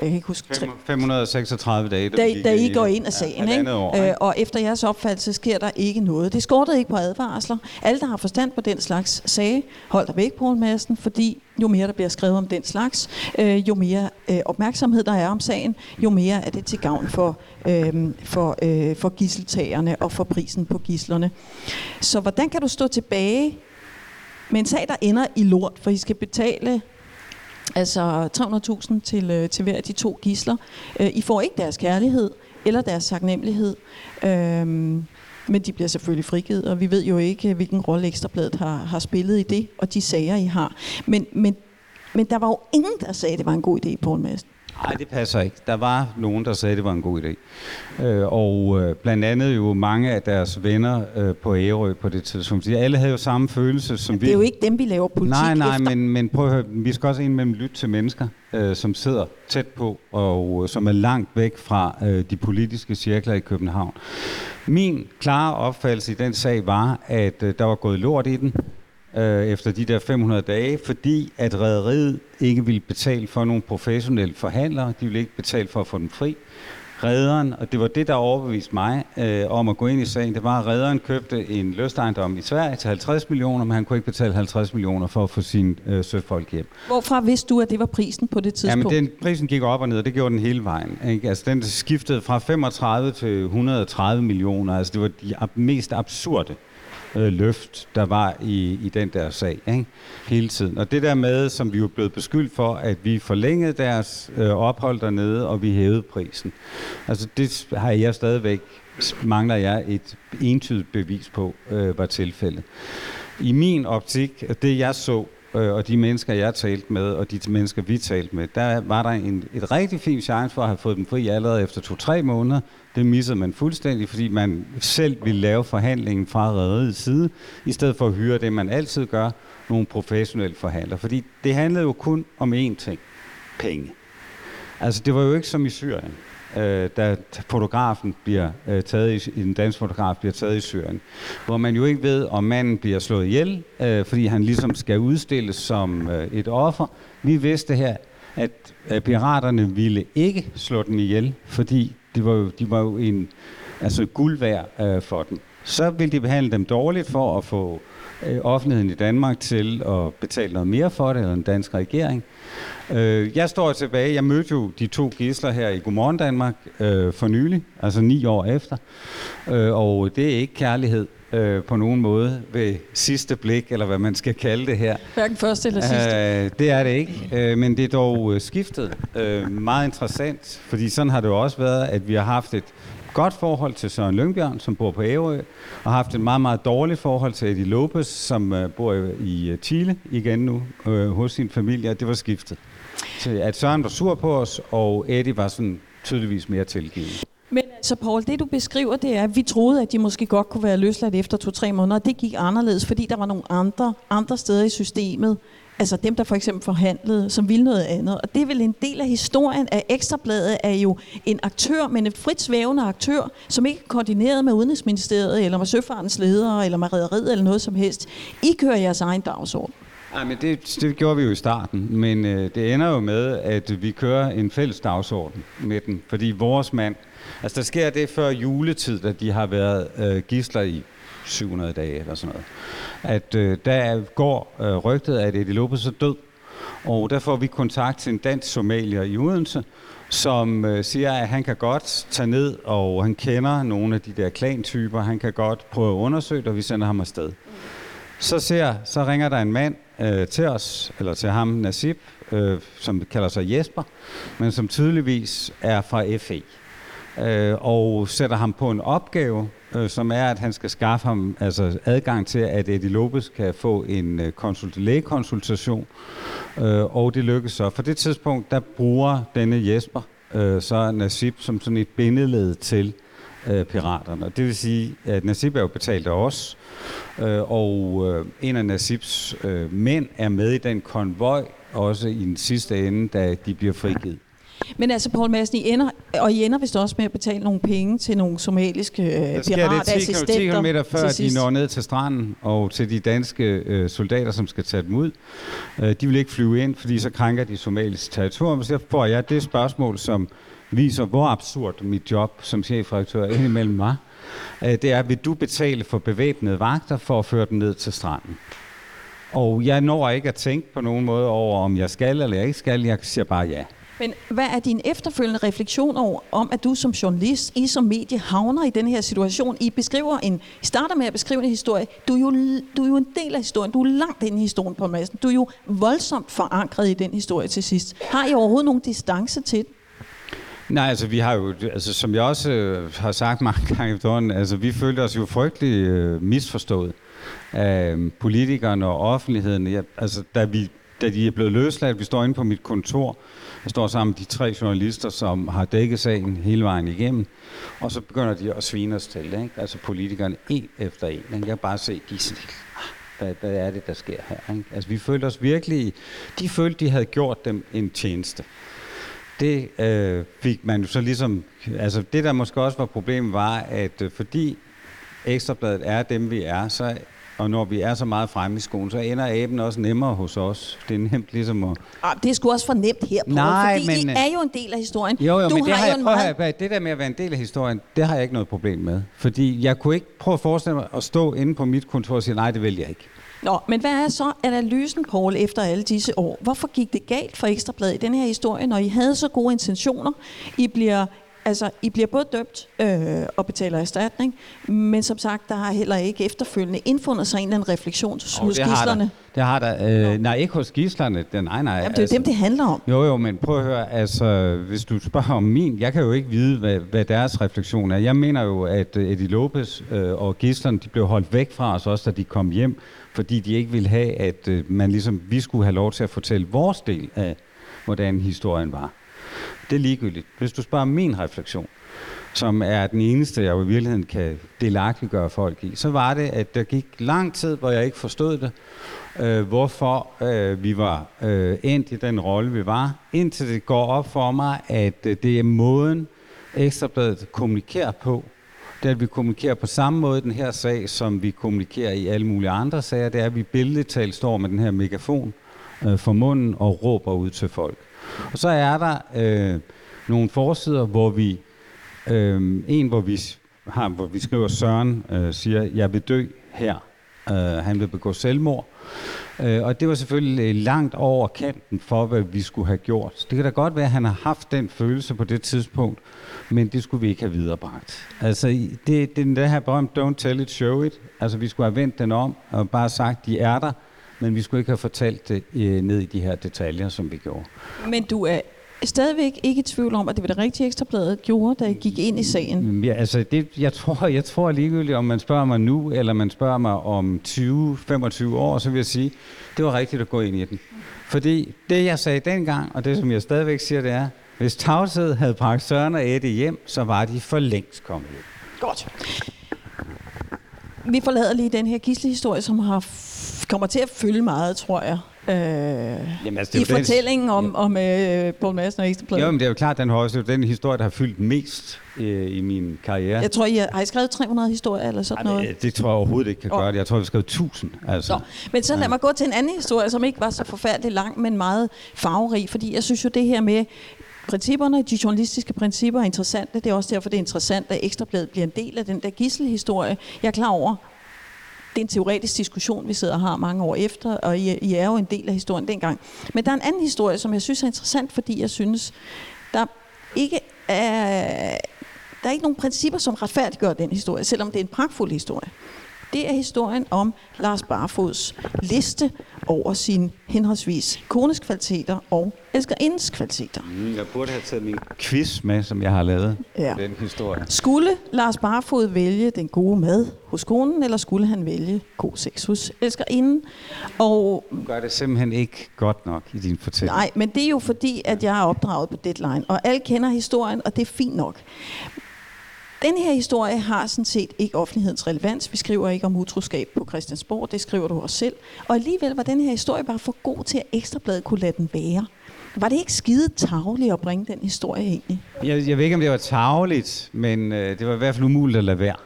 jeg kan ikke huske, tre, 536 dage. da, da I går ind af sagen, ja, ikke? År, Øh, og efter jeres opfattelse sker der ikke noget. Det skortede ikke på advarsler. Alle, der har forstand på den slags, sagde, hold dig væk, Poul Madsen, fordi jo mere der bliver skrevet om den slags, øh, jo mere øh, opmærksomhed der er om sagen, jo mere er det til gavn for, øh, for, øh, for gisseltagerne og for prisen på gislerne. Så hvordan kan du stå tilbage med en sag, der ender i lort, for I skal betale altså 300.000 til, øh, til hver af de to gisler. Øh, I får ikke deres kærlighed eller deres taknemmelighed, Øh, men de bliver selvfølgelig frigivet, og vi ved jo ikke, hvilken rolle Ekstrabladet har, har spillet i det, og de sager, I har. Men, men, men der var jo ingen, der sagde, at det var en god idé, Poul Madsen. Nej, det passer ikke. Der var nogen, der sagde, at det var en god idé. Øh, og øh, blandt andet jo mange af deres venner øh, på Ærø på det tidspunkt. De alle havde jo samme følelse som vi. Det er jo ikke dem, vi laver politik Nej, nej, efter. men, men prøv at høre, vi skal også indimellem lytte til mennesker, øh, som sidder tæt på, og øh, som er langt væk fra øh, de politiske cirkler i København. Min klare opfattelse i den sag var, at øh, der var gået lort i den, øh, efter de der 500 dage, fordi at rædderiet ikke ville betale for nogle professionelle forhandlere. De ville ikke betale for at få dem fri. Redderen, og det var det, der overbeviste mig øh, om at gå ind i sagen, det var, at redderen købte en løstejendom i Sverige til 50 millioner, men han kunne ikke betale 50 millioner for at få sine øh, søfolk hjem. Hvorfra vidste du, at det var prisen på det tidspunkt? den, prisen gik op og ned, og det gjorde den hele vejen. Ikke? Altså, den skiftede fra 35 til 130 millioner. Altså, det var de ab- mest absurde øh, løft, der var i, i den der sag, ikke? hele tiden. Og det der med, som vi jo blev beskyldt for, at vi forlængede deres øh, ophold dernede, og vi hævede prisen. Altså, det har jeg stadigvæk, mangler jeg et entydigt bevis på, øh, var tilfældet. I min optik, det jeg så, øh, og de mennesker, jeg talte med, og de mennesker, vi talte med, der var der en, et rigtig fint chance for at have fået dem fri allerede efter to-tre måneder. Det missede man fuldstændig, fordi man selv ville lave forhandlingen fra reddet side, i stedet for at hyre det, man altid gør, nogle professionelle forhandlere. Fordi det handlede jo kun om én ting. Penge. Altså, det var jo ikke som i Syrien, øh, da fotografen bliver øh, taget i, en dansk fotograf bliver taget i Syrien, hvor man jo ikke ved, om manden bliver slået ihjel, øh, fordi han ligesom skal udstilles som øh, et offer. Vi vidste her, at øh, piraterne ville ikke slå den ihjel, fordi det var jo, de var jo en altså guld værd øh, for den. Så ville de behandle dem dårligt for at få øh, offentligheden i Danmark til at betale noget mere for det, eller den danske regering. Øh, jeg står tilbage, jeg mødte jo de to gisler her i Godmorgen Danmark øh, for nylig, altså ni år efter, øh, og det er ikke kærlighed øh, på nogen måde ved sidste blik, eller hvad man skal kalde det her. Hverken første eller sidste. Øh, det er det ikke, øh, men det er dog øh, skiftet. Øh, meget interessant, fordi sådan har det jo også været, at vi har haft et godt forhold til Søren Lyngbjørn, som bor på Ærø, og har haft et meget, meget dårligt forhold til Eddie Lopez, som øh, bor i, øh, Chile igen nu øh, hos sin familie, og det var skiftet. Så at Søren var sur på os, og Eddie var sådan tydeligvis mere tilgivet. Men altså, Paul, det du beskriver, det er, at vi troede, at de måske godt kunne være løsladt efter to-tre måneder, og det gik anderledes, fordi der var nogle andre, andre steder i systemet, altså dem, der for eksempel forhandlede, som ville noget andet. Og det er vel en del af historien, at Ekstrabladet er jo en aktør, men en frit svævende aktør, som ikke er koordineret med Udenrigsministeriet, eller med Søfartens ledere, eller med Rederiet, eller noget som helst. I kører jeres egen dagsorden. Nej, men det, det gjorde vi jo i starten, men øh, det ender jo med, at vi kører en fælles dagsorden med den, fordi vores mand, altså der sker det før juletid, at de har været øh, gisler i 700 dage eller sådan noget, at øh, der går øh, rygtet, at Eddie Lopez er død, og der får vi kontakt til en dansk somalier i Odense, som øh, siger, at han kan godt tage ned, og han kender nogle af de der klantyper, han kan godt prøve at undersøge det, og vi sender ham afsted. Så, ser, så ringer der en mand øh, til os, eller til ham, Nasib, øh, som kalder sig Jesper, men som tydeligvis er fra FE. Øh, og sætter ham på en opgave, øh, som er, at han skal skaffe ham altså adgang til, at Eddie Lopez kan få en øh, konsult- lægekonsultation. Øh, og det lykkes så. For det tidspunkt, der bruger denne Jesper øh, så Nasib som sådan et bindeled til øh, piraterne. Det vil sige, at Nasib er jo betalt af os, øh, og øh, en af Nasibs øh, mænd er med i den konvoj, også i den sidste ende, da de bliver frigivet. Men altså, Poul Madsen, I ender, og I ender vist også med at betale nogle penge til nogle somaliske øh, Der sker det 10, 10 piratassistenter. km før, de når ned til stranden, og til de danske øh, soldater, som skal tage dem ud. Øh, de vil ikke flyve ind, fordi så krænker de somalisk territorium. Så får jeg det spørgsmål, som viser, hvor absurd mit job som chefredaktør indimellem var. Øh, det er, vil du betale for bevæbnede vagter for at føre dem ned til stranden? Og jeg når ikke at tænke på nogen måde over, om jeg skal eller jeg ikke skal. Jeg siger bare ja. Men hvad er din efterfølgende refleksion over, om, at du som journalist, I som medie, havner i den her situation? I beskriver en, I starter med at beskrive en historie. Du er, jo, du er jo en del af historien. Du er langt inde i historien på massen. Du er jo voldsomt forankret i den historie til sidst. Har I overhovedet nogen distance til det? Nej, altså vi har jo, altså som jeg også øh, har sagt mange gange efterhånden, altså vi følte os jo frygtelig øh, misforstået af øh, politikerne og offentligheden. Ja, altså da vi da de er blevet løsladt, vi står inde på mit kontor, jeg står sammen med de tre journalister, som har dækket sagen hele vejen igennem, og så begynder de at svine os til, ikke? altså politikerne en efter en. Ikke? Jeg kan bare se, de sådan, ah, hvad, hvad er det, der sker her? Ikke? Altså vi følte os virkelig, de følte, de havde gjort dem en tjeneste det øh, fik man jo så ligesom, altså det der måske også var problemet var, at øh, fordi Ekstrabladet er dem vi er, så, og når vi er så meget fremme i skolen, så ender aben også nemmere hos os. Det er nemt ligesom at... Ah, det er sgu også for nemt her, Poul, Nej, fordi I men- er jo en del af historien. Jo, jo, du men det, har jo jeg, en prøv, meget... meget... det der med at være en del af historien, det har jeg ikke noget problem med. Fordi jeg kunne ikke prøve at forestille mig at stå inde på mit kontor og sige, nej, det vil jeg ikke. Nå, men hvad er så analysen, Paul, efter alle disse år? Hvorfor gik det galt for Ekstrabladet i den her historie, når I havde så gode intentioner? I bliver, altså, I bliver både dømt øh, og betaler erstatning, men som sagt, der har heller ikke efterfølgende indfundet sig en eller anden refleksion hos det har gislerne. der. Det har der. Øh, nej, ikke hos gislerne. Det, nej, nej. Jamen, det er jo dem, det handler om. Jo, jo, men prøv at høre, altså, hvis du spørger om min, jeg kan jo ikke vide, hvad, hvad deres refleksion er. Jeg mener jo, at øh, Eddie Lopez øh, og gislerne, de blev holdt væk fra os også, da de kom hjem, fordi de ikke ville have, at øh, man ligesom, vi skulle have lov til at fortælle vores del af, hvordan historien var. Det er ligegyldigt. Hvis du spørger min refleksion, som er den eneste, jeg jo i virkeligheden kan delagtiggøre folk i, så var det, at der gik lang tid, hvor jeg ikke forstod det, øh, hvorfor øh, vi var øh, endt i den rolle, vi var, indtil det går op for mig, at øh, det er måden, Ekstrabladet kommunikerer på. Det er, at vi kommunikerer på samme måde den her sag, som vi kommunikerer i alle mulige andre sager. Det er, at vi billedtalt står med den her megafon øh, for munden og råber ud til folk. Og så er der øh, nogle forsider, hvor vi øh, en, hvor vi har, hvor vi skriver Søren øh, siger, jeg vil dø her. Øh, han vil begå selvmord. Øh, og det var selvfølgelig øh, langt over kanten for, hvad vi skulle have gjort. Det kan da godt være, at han har haft den følelse på det tidspunkt, men det skulle vi ikke have viderebragt. Altså, det, det er den her berømt, don't tell it, show it. Altså, vi skulle have vendt den om og bare sagt, de er der, men vi skulle ikke have fortalt det øh, ned i de her detaljer, som vi gjorde. Men du er stadigvæk ikke i tvivl om, at det var det rigtige ekstrabladet gjorde, da I gik ind i sagen? Mm, Ja, altså det, jeg, tror, jeg tror ligegyldigt, om man spørger mig nu, eller man spørger mig om 20-25 år, så vil jeg sige, det var rigtigt at gå ind i den. Fordi det, jeg sagde dengang, og det, som jeg stadigvæk siger, det er, hvis tavshed havde bragt Søren og Eddie hjem, så var de for længst kommet hjem. Godt. Vi forlader lige den her gislehistorie, som har kommer til at fylde meget, tror jeg. Øh, Jamen, altså, det I den- fortællingen om, Ja. om øh, Paul Madsen og Ekstrabladet. Jo, men det er jo klart, den har også det den historie, der har fyldt mest øh, i min karriere. Jeg tror, I har, har I skrevet 300 historier eller sådan Ej, noget? det tror jeg overhovedet ikke kan Åh. gøre det. Jeg tror, vi skrev 1000. Altså. Nå, men så lad mig gå til en anden historie, som ikke var så forfærdelig lang, men meget farverig, fordi jeg synes jo, det her med principperne, de journalistiske principper er interessante. Det er også derfor, det er interessant, at Ekstrabladet bliver en del af den der gisselhistorie. Jeg er klar over, det er en teoretisk diskussion, vi sidder og har mange år efter, og I, I er jo en del af historien dengang. Men der er en anden historie, som jeg synes er interessant, fordi jeg synes, der ikke er, der er ikke nogen principper, som retfærdiggør den historie, selvom det er en pragtfuld historie. Det er historien om Lars Barfods liste over sin henholdsvis kones kvaliteter og elskerindens kvaliteter. Mm, Jeg burde have taget min quiz med, som jeg har lavet. Ja. Den historie. Skulle Lars Barfod vælge den gode mad hos konen, eller skulle han vælge god sex hos elskerinden? Og Du gør det simpelthen ikke godt nok i din fortælling. nej, men det er jo fordi, at jeg er opdraget på deadline, og alle kender historien, og det er fint nok. Den her historie har sådan set ikke offentlighedens relevans. Vi skriver ikke om utroskab på Christiansborg, det skriver du også selv. Og alligevel var den her historie bare for god til, at Ekstrabladet kunne lade den være. Var det ikke skide tageligt at bringe den historie egentlig? Jeg, jeg ved ikke, om det var tageligt, men øh, det var i hvert fald umuligt at lade være.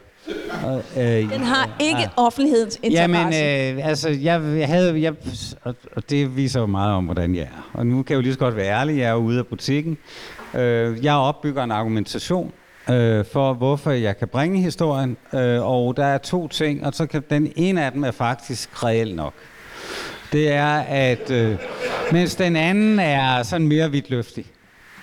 Og, øh, Den har ikke offentlighedens interesse. Jamen, øh, altså, jeg, jeg havde, jeg, og, og det viser jo meget om, hvordan jeg er. Og nu kan jeg jo lige så godt være ærlig, jeg er jo ude af butikken. Øh, jeg opbygger en argumentation øh, for, hvorfor jeg kan bringe historien, øh, og der er to ting, og så kan den ene af dem er faktisk reelt nok. Det er, at øh, mens den anden er sådan mere vidtløftig.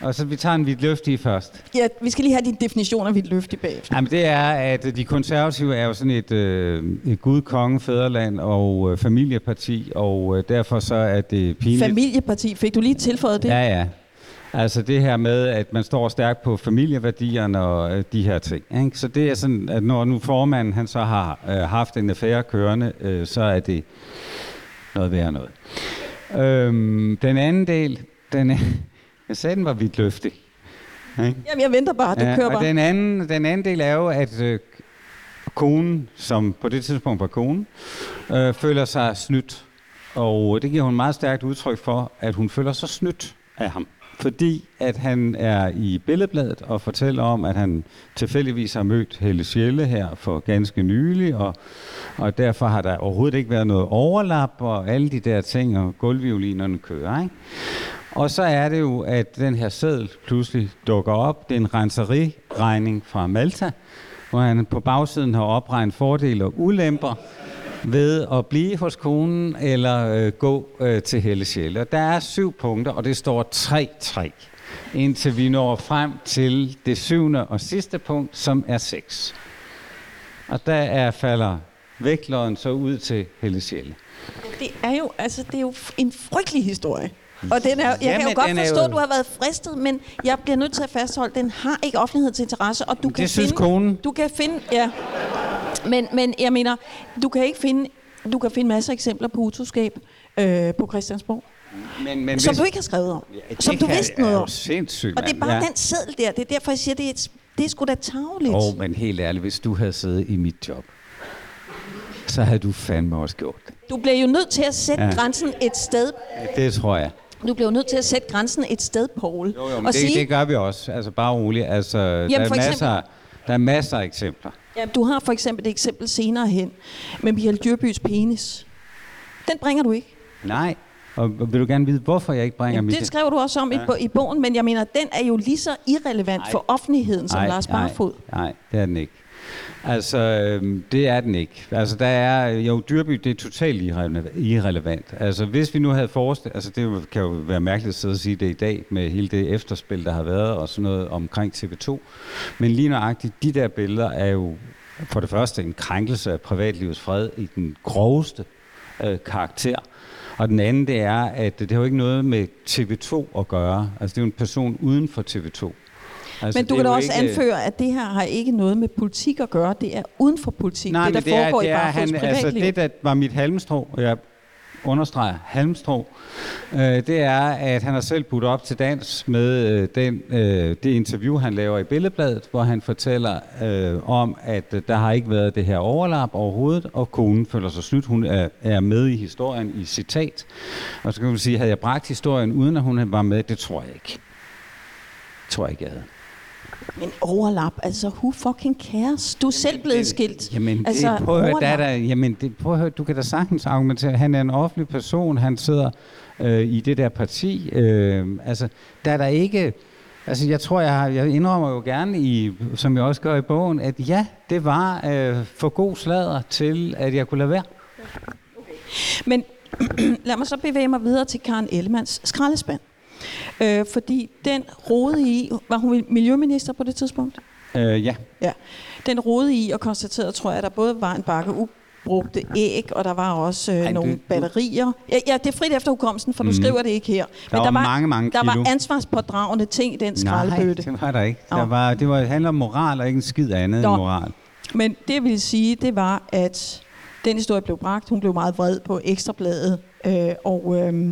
Og så vi tager en vidtløftig først. Ja, vi skal lige have din definition af dit løfte bagefter. Jamen det er, at de konservative er jo sådan et, øh, et gud, konge, fædreland og øh, familieparti, og øh, derfor så er det pinligt. Familieparti, fik du lige tilføjet det? Ja, ja. Altså det her med, at man står stærkt på familieværdierne og øh, de her ting. Ikke? Så det er sådan, at når nu formanden han så har øh, haft en affære kørende, øh, så er det noget værre noget. Øhm, den anden del, den er, jeg sagde, den var vidt løftig. Ikke? Jamen, jeg venter bare, du kører og bare. den anden, den anden del er jo, at øh, konen, som på det tidspunkt var konen, øh, føler sig snydt. Og det giver hun meget stærkt udtryk for, at hun føler sig snydt af ham. Fordi at han er i billedbladet og fortæller om, at han tilfældigvis har mødt Helle Sjælle her for ganske nylig, og, og derfor har der overhovedet ikke været noget overlap, og alle de der ting, og gulvviolinerne kører. Ikke? Og så er det jo, at den her seddel pludselig dukker op. Det er en renseriregning fra Malta, hvor han på bagsiden har opregnet fordele og ulemper ved at blive hos konen eller øh, gå øh, til Helle Sjælle. Og Der er syv punkter, og det står 3-3, indtil vi når frem til det syvende og sidste punkt, som er 6. Og der er, falder vægtlodden så ud til Helle Sjælle. Det er jo, altså, det er jo en frygtelig historie. Og den er, jeg kan Jamen, jo godt forstå, jo- at du har været fristet, men jeg bliver nødt til at fastholde, at den har ikke offentlighedens interesse, og du Det kan synes finde, konen. Du kan finde, ja. Men, men jeg mener, du kan ikke finde, du kan finde masser af eksempler på utroskab øh, på Christiansborg, Men, men som du ikke har skrevet om, Ja, som du vidste noget om. sindssygt, Og det er bare ja. den seddel der. Det er derfor, jeg siger, det er, et, det er sgu da tavligt. Åh, oh, men helt ærligt, hvis du havde siddet i mit job, så havde du fandme også gjort det. Du bliver jo nødt til at sætte Ja. ja. grænsen et sted. Det tror jeg. Du bliver jo nødt til at sætte grænsen et sted, Paul. Jo, jo, men og det, sige, det gør vi også. Altså bare roligt. Altså, der, for er eksempel- masser, der er masser af eksempler. Ja, du har for eksempel et eksempel senere hen med Michael Dyrbys penis. Den bringer du ikke. Nej. Og vil du gerne vide, hvorfor jeg ikke bringer Jamen, det skrev du også om ja. i, bo- i bogen, men jeg mener, den er jo lige så irrelevant Nej. for offentligheden som Nej, Lars Barfod. Nej, det er den ikke. Altså, øhm, det er den ikke. Altså, der er jo Dyrby, det er totalt irrelevant. Altså, hvis vi nu havde forestillet, altså det kan jo være mærkeligt at sidde og sige det i dag, med hele det efterspil, der har været, og sådan noget omkring TV2. Men lige nøjagtigt, de der billeder er jo for det første en krænkelse af privatlivets fred i den groveste øh, karakter. Og den anden, det er, at det har jo ikke noget med TV2 at gøre. Altså, det er jo en person uden for TV2. Altså, Men du kan da også ikke... anføre, at det her har ikke noget med politik at gøre. Det er uden for politik. Nej, det, der det foregår er, det er, i han, altså, det, der var mit halmstrå, jeg understreger halmstrå, øh, det er, at han har selv budt op til dans med øh, den, øh, det interview, han laver i Billedbladet, hvor han fortæller øh, om, at øh, der har ikke været det her overlap overhovedet, og konen føler sig snydt. Hun er, er med i historien i citat. Og så kan man sige, havde jeg bragt historien, uden at hun var med, det tror jeg ikke. Det tror jeg ikke, jeg havde. Men overlap, altså who fucking cares? Du er selv blevet skilt. Jamen, det, altså, prøv at høre, der, der, jamen det, prøv at høre, du kan da sagtens argumentere, han er en offentlig person, han sidder øh, i det der parti. Øh, altså, der er der ikke... Altså, jeg tror, jeg, har, jeg indrømmer jo gerne, i, som jeg også gør i bogen, at ja, det var øh, for god slader til, at jeg kunne lade være. Okay. Men lad mig så bevæge mig videre til Karen Ellemanns skraldespand. Øh, fordi den rode i, var hun miljøminister på det tidspunkt? Øh, ja. ja. Den rode i og konstaterede, tror jeg, at der både var en bakke brugte æg, og der var også øh, Ej, nogle det, batterier. Ja, ja, det er frit efter hukommelsen, for mm. du skriver det ikke her. Men der, der var, mange, mange Der kilo. var ansvarspådragende ting i den skraldebøtte. Nej, det var der ikke. Der var, det var, handler om moral og ikke en skid andet Nå. end moral. Men det vil sige, det var, at den historie blev bragt. Hun blev meget vred på Ekstrabladet, øh, og... Øh,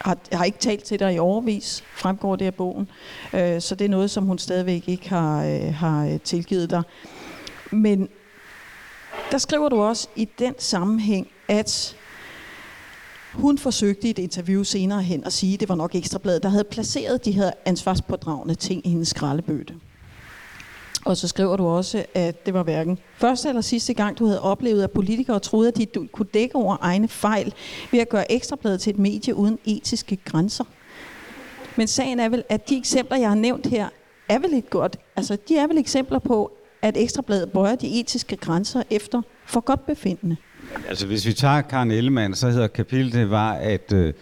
har, har ikke talt til dig i overvis, fremgår det af bogen. Øh, så det er noget, som hun stadigvæk ikke har, øh, har øh, tilgivet dig. Men der skriver du også i den sammenhæng, at hun forsøgte i et interview senere hen at sige, at det var nok Ekstrabladet, der havde placeret de her ansvarspådragende ting i hendes skraldebøtte. Og så skriver du også, at det var hverken første eller sidste gang, du havde oplevet, at politikere troede, at de kunne dække over egne fejl ved at gøre Ekstrabladet til et medie uden etiske grænser. Men sagen er vel, at de eksempler, jeg har nævnt her, er vel et godt, altså de er vel eksempler på, at Ekstrabladet bøjer de etiske grænser efter for godt befindende. Altså hvis vi tager Karen Ellemann, så hedder kapitlet, det var, at, øh,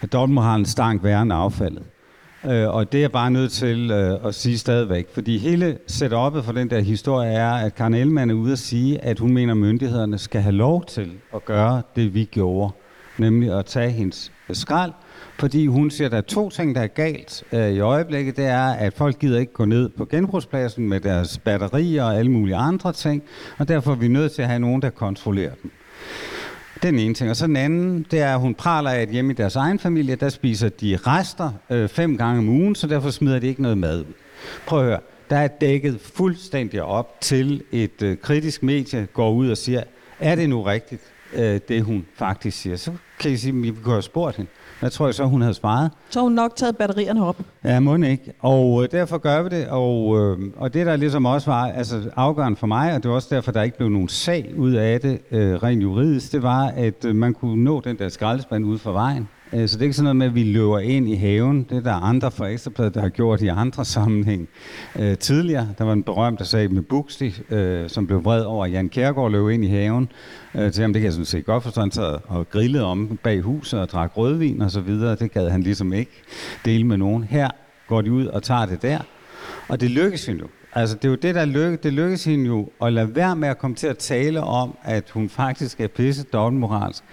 at en stank værre end affaldet. Øh, og det er jeg bare nødt til øh, at sige stadigvæk, fordi hele setup'et for den der historie er, at Karen Ellemann er ude at sige, at hun mener, at myndighederne skal have lov til at gøre det, vi gjorde, nemlig at tage hendes skrald, fordi hun siger, at der er to ting, der er galt øh, i øjeblikket. Det er, at folk gider ikke gå ned på genbrugspladsen med deres batterier og alle mulige andre ting, og derfor er vi nødt til at have nogen, der kontrollerer dem. Den ene ting. Og så den anden, det er, at hun praler af, at hjemme i deres egen familie, der spiser de rester øh, fem gange om ugen, så derfor smider de ikke noget mad ud. Prøv at høre. Der er dækket fuldstændig op til et øh, kritisk medie går ud og siger, er det nu rigtigt, øh, det hun faktisk siger? Så kan I sige, at vi kunne have spurgt hende. Hvad tror jeg så, hun havde sparet? Så hun nok taget batterierne op. Ja, må ikke. Og øh, derfor gør vi det. Og, øh, og det, der ligesom også var altså, afgørende for mig, og det var også derfor, der ikke blev nogen sag ud af det øh, rent juridisk, det var, at øh, man kunne nå den der skraldespand ud for vejen. Øh, så det er ikke sådan noget med, at vi løber ind i haven. Det er der andre fra Ekstrabladet, der har gjort i andre sammenhæng. Øh, tidligere, der var en berømt sag med Buxti, øh, som blev vred over, at Jan Kjærgaard løb ind i haven. Øh, til ham, det kan jeg sådan set godt forstå, han sad og grillede om bag huset og drak rødvin og så videre. Det gad han ligesom ikke dele med nogen. Her går de ud og tager det der. Og det lykkes hende jo. Altså, det er jo det, der lykkes. Det lykkes hende jo at lade være med at komme til at tale om, at hun faktisk er pisse dobbeltmoralsk.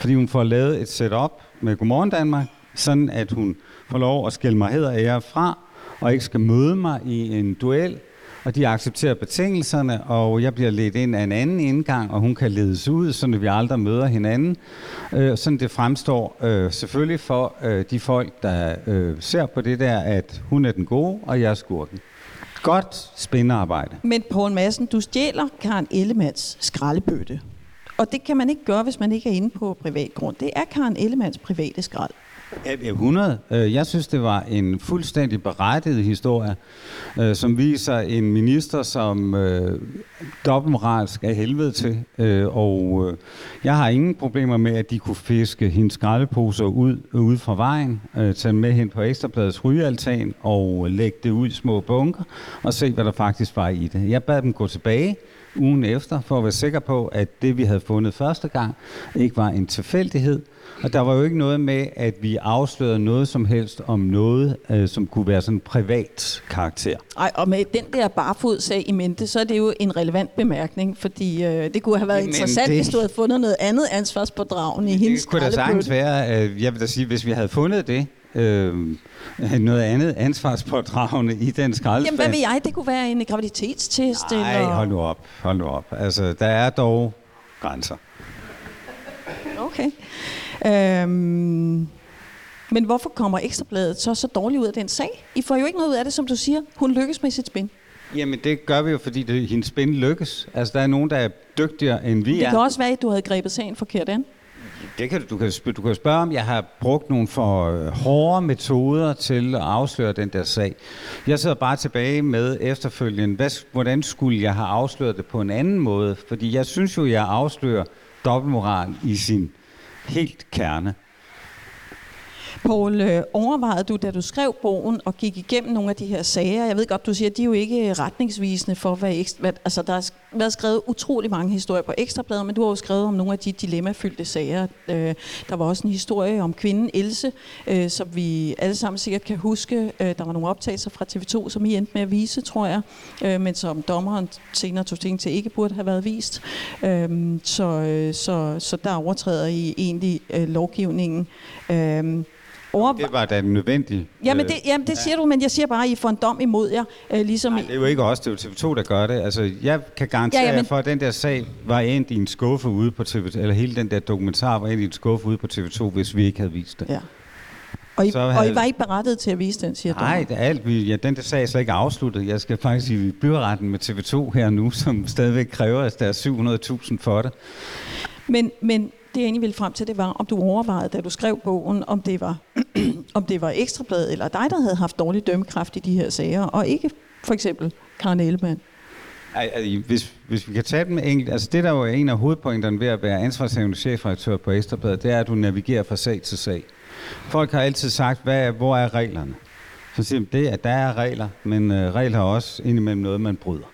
Fordi hun får lavet et setup med Godmorgen Danmark, sådan at hun får lov at skælde mig heder ære fra, og ikke skal møde mig i en duel, og de accepterer betingelserne, og jeg bliver ledt ind af en anden indgang, og hun kan ledes ud, så vi aldrig møder hinanden. Øh, sådan det fremstår øh, selvfølgelig for øh, de folk, der øh, ser på det der, at hun er den gode, og jeg er skurken. Godt spændearbejde. Men Poul Madsen, du stjæler Karen Ellemands skraldebøtte. Og det kan man ikke gøre, hvis man ikke er inde på privat grund. Det er Karen Ellemands private skrald. Ja, 100. Øh, jeg synes, det var en fuldstændig berettiget historie, øh, som viser en minister, som øh, dobbeltmoralsk er helvede til. Og jeg har ingen problemer med, at de kunne fiske hendes skraldeposer ud, ud fra vejen, tage med hen på Ekstrabladets rygealtan og lægge det ud i små bunker og se, hvad der faktisk var i det. Jeg bad dem gå tilbage ugen efter, for at være sikker på, at det, vi havde fundet første gang, ikke var en tilfældighed, og der var jo ikke noget med, at vi afslørede noget som helst om noget, øh, som kunne være sådan privat karakter. Ej, og med den der barfod-sag i mente, så er det jo en relevant bemærkning, fordi øh, det kunne have været Jamen, interessant, det- hvis du havde fundet noget andet ansvarspådragende i hendes Det kunne da sagtens være, øh, jeg vil da sige, hvis vi havde fundet det, øh, noget andet ansvarspådragende i den skraldespand. Jamen, hvad ved jeg? Det kunne være en graviditetstest, Nej, eller... hold nu op, hold nu op. Altså, der er dog grænser. Okay. Øhm, men hvorfor kommer Ekstrabladet så så dårligt ud af den sag? I får jo ikke noget ud af det, som du siger. Hun lykkes med sit spin. Jamen, det gør vi jo, fordi det, hendes spin lykkes. Altså, der er nogen, der er dygtigere, end vi Det er. kan også være, at du havde grebet sagen forkert an. Det kan, du- du, kan, sp- du kan spørge, om jeg har brugt nogle for øh, hårde metoder til at afsløre den der sag. Jeg sidder bare tilbage med efterfølgende, hvad, hvordan skulle jeg have afsløret det på en anden måde? Fordi jeg synes jo, jeg afslører dobbeltmoral i sin helt kerne. Poul, øh, overvejede du, da du skrev bogen og gik igennem nogle af de her sager, jeg ved godt, du siger, at de er jo ikke retningsvisende for, hvad, ekstra, hvad altså der været skrevet utrolig mange historier på Ekstrabladet, men du har jo skrevet om nogle af de dilemmafyldte sager. Øh, der var også en historie om kvinden Else, øh, som vi alle sammen sikkert kan huske. Øh, der var nogle optagelser fra TV2, som I endte med at vise, tror jeg, øh, men som dommeren senere tog ting til ikke burde have været vist. Øh, så, øh, så, så der overtræder I egentlig øh, lovgivningen. Øh, Overve- Det var da nødvendigt. Jamen Øh, det, jamen det siger du, men jeg siger bare, at I får en dom imod jer. Øh, ligesom Nej, det er jo ikke os, det er jo TV2, der gør det. Altså, jeg kan garantere Ja, ja, ja, men- for, at den der sag var endt i en skuffe ude på TV2, eller hele den der dokumentar var endt i en skuffe ude på TV2, hvis vi ikke havde vist det. ja. Og I, Så og I havde- var ikke berettet til at vise den, siger Nej, det er alt. Vi, ja, den der sag er slet ikke afsluttet. Jeg skal faktisk i byretten med TV2 her nu, som stadigvæk kræver, at der er 700.000 for det. Men, men det jeg egentlig ville frem til, det var, om du overvejede, da du skrev bogen, om det var, om det var Ekstrabladet eller dig, der havde haft dårlig dømmekraft i de her sager, og ikke for eksempel Karen Ellemann. Ej, hvis, hvis vi kan tage dem enkelt, altså det der jo er en af hovedpointerne ved at være ansvarshævende chefredaktør på Ekstrabladet, det er, at du navigerer fra sag til sag. Folk har altid sagt, hvad er, hvor er reglerne? Så siger de, det, at der er regler, men øh, regler er også indimellem noget, man bryder.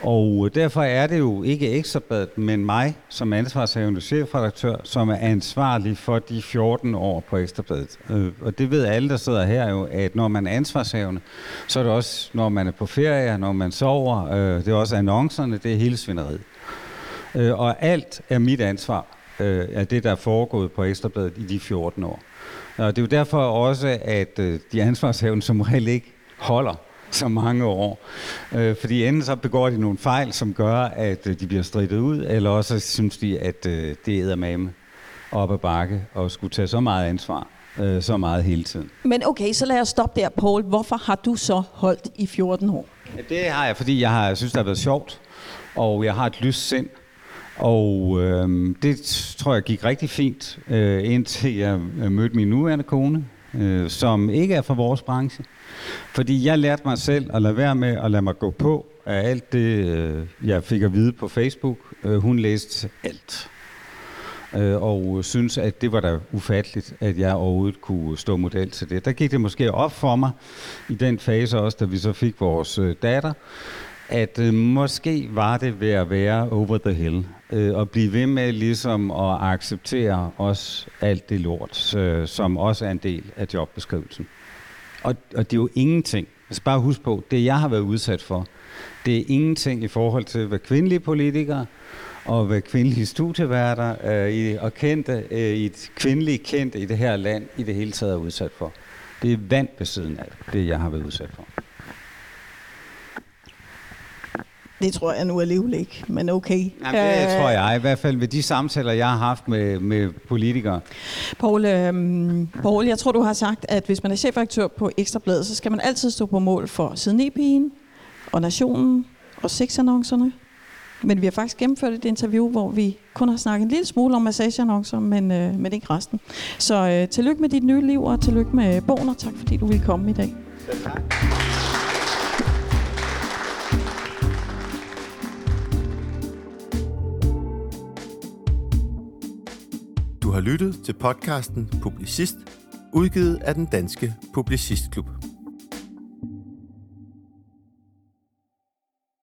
Og øh, derfor er det jo ikke Ekstrabladet, men mig som ansvarshavende chefredaktør, som er ansvarlig for de 14 år på Ekstrabladet. Øh, og det ved alle, der sidder her jo, at når man er ansvarshavende, så er det også, når man er på ferie, når man sover, øh, det er også annoncerne, det er hele svineriet. Og alt er mit ansvar af det, der er foregået på Ekstrabladet i de 14 år. Og det er jo derfor også, at de ansvarshavende som regel ikke holder så mange år. Øh, fordi enten så begår de nogle fejl, som gør, at øh, de bliver strittet ud, eller også synes de, at øh, det er mame op ad bakke og skulle tage så meget ansvar, øh, så meget hele tiden. Men okay, så lad os stoppe der, Paul. Hvorfor har du så holdt i 14 år? Det har jeg, fordi jeg har, jeg synes, det har været sjovt, og jeg har et lyst sind. Og øh, det tror jeg gik rigtig fint, øh, indtil jeg øh, mødte min nuværende kone, øh, som ikke er fra vores branche. Fordi jeg lærte mig selv at lade være med at lade mig gå på af alt det, øh, jeg fik at vide på Facebook. Øh, hun læste alt. Øh, og synes, at det var da ufatteligt, at jeg overhovedet kunne stå model til det. Der gik det måske op for mig i den fase også, da vi så fik vores datter, at øh, måske var det ved at være over the hill, øh, og blive ved med ligesom at acceptere også alt det lort, øh, som også er en del af jobbeskrivelsen. Og, og det er jo ingenting. Altså bare husk på, det jeg har været udsat for, det er ingenting i forhold til, hvad kvindelige politikere og hvad kvindelige studieværter øh, i, og kendte, øh, i et kvindelige kendte i det her land i det hele taget er udsat for. Det er vand ved siden af det jeg har været udsat for. Det tror jeg nu alligevel ikke, men okay. Ja, det øh, tror jeg, i hvert fald ved de samtaler, jeg har haft med, med politikere. Poul, øh, Poul, jeg tror, du har sagt, at hvis man er chefredaktør på Ekstrabladet, så skal man altid stå på mål for siden og Nationen og sexannoncerne. Men vi har faktisk gennemført et interview, hvor vi kun har snakket en lille smule om massageannoncer, men, øh, men ikke resten. Så øh, tillykke med dit nye liv, og tillykke med bogen, og tak fordi du ville komme i dag. Selv tak. Du har lyttet til podcasten Publicist, udgivet af den danske Publicistklub.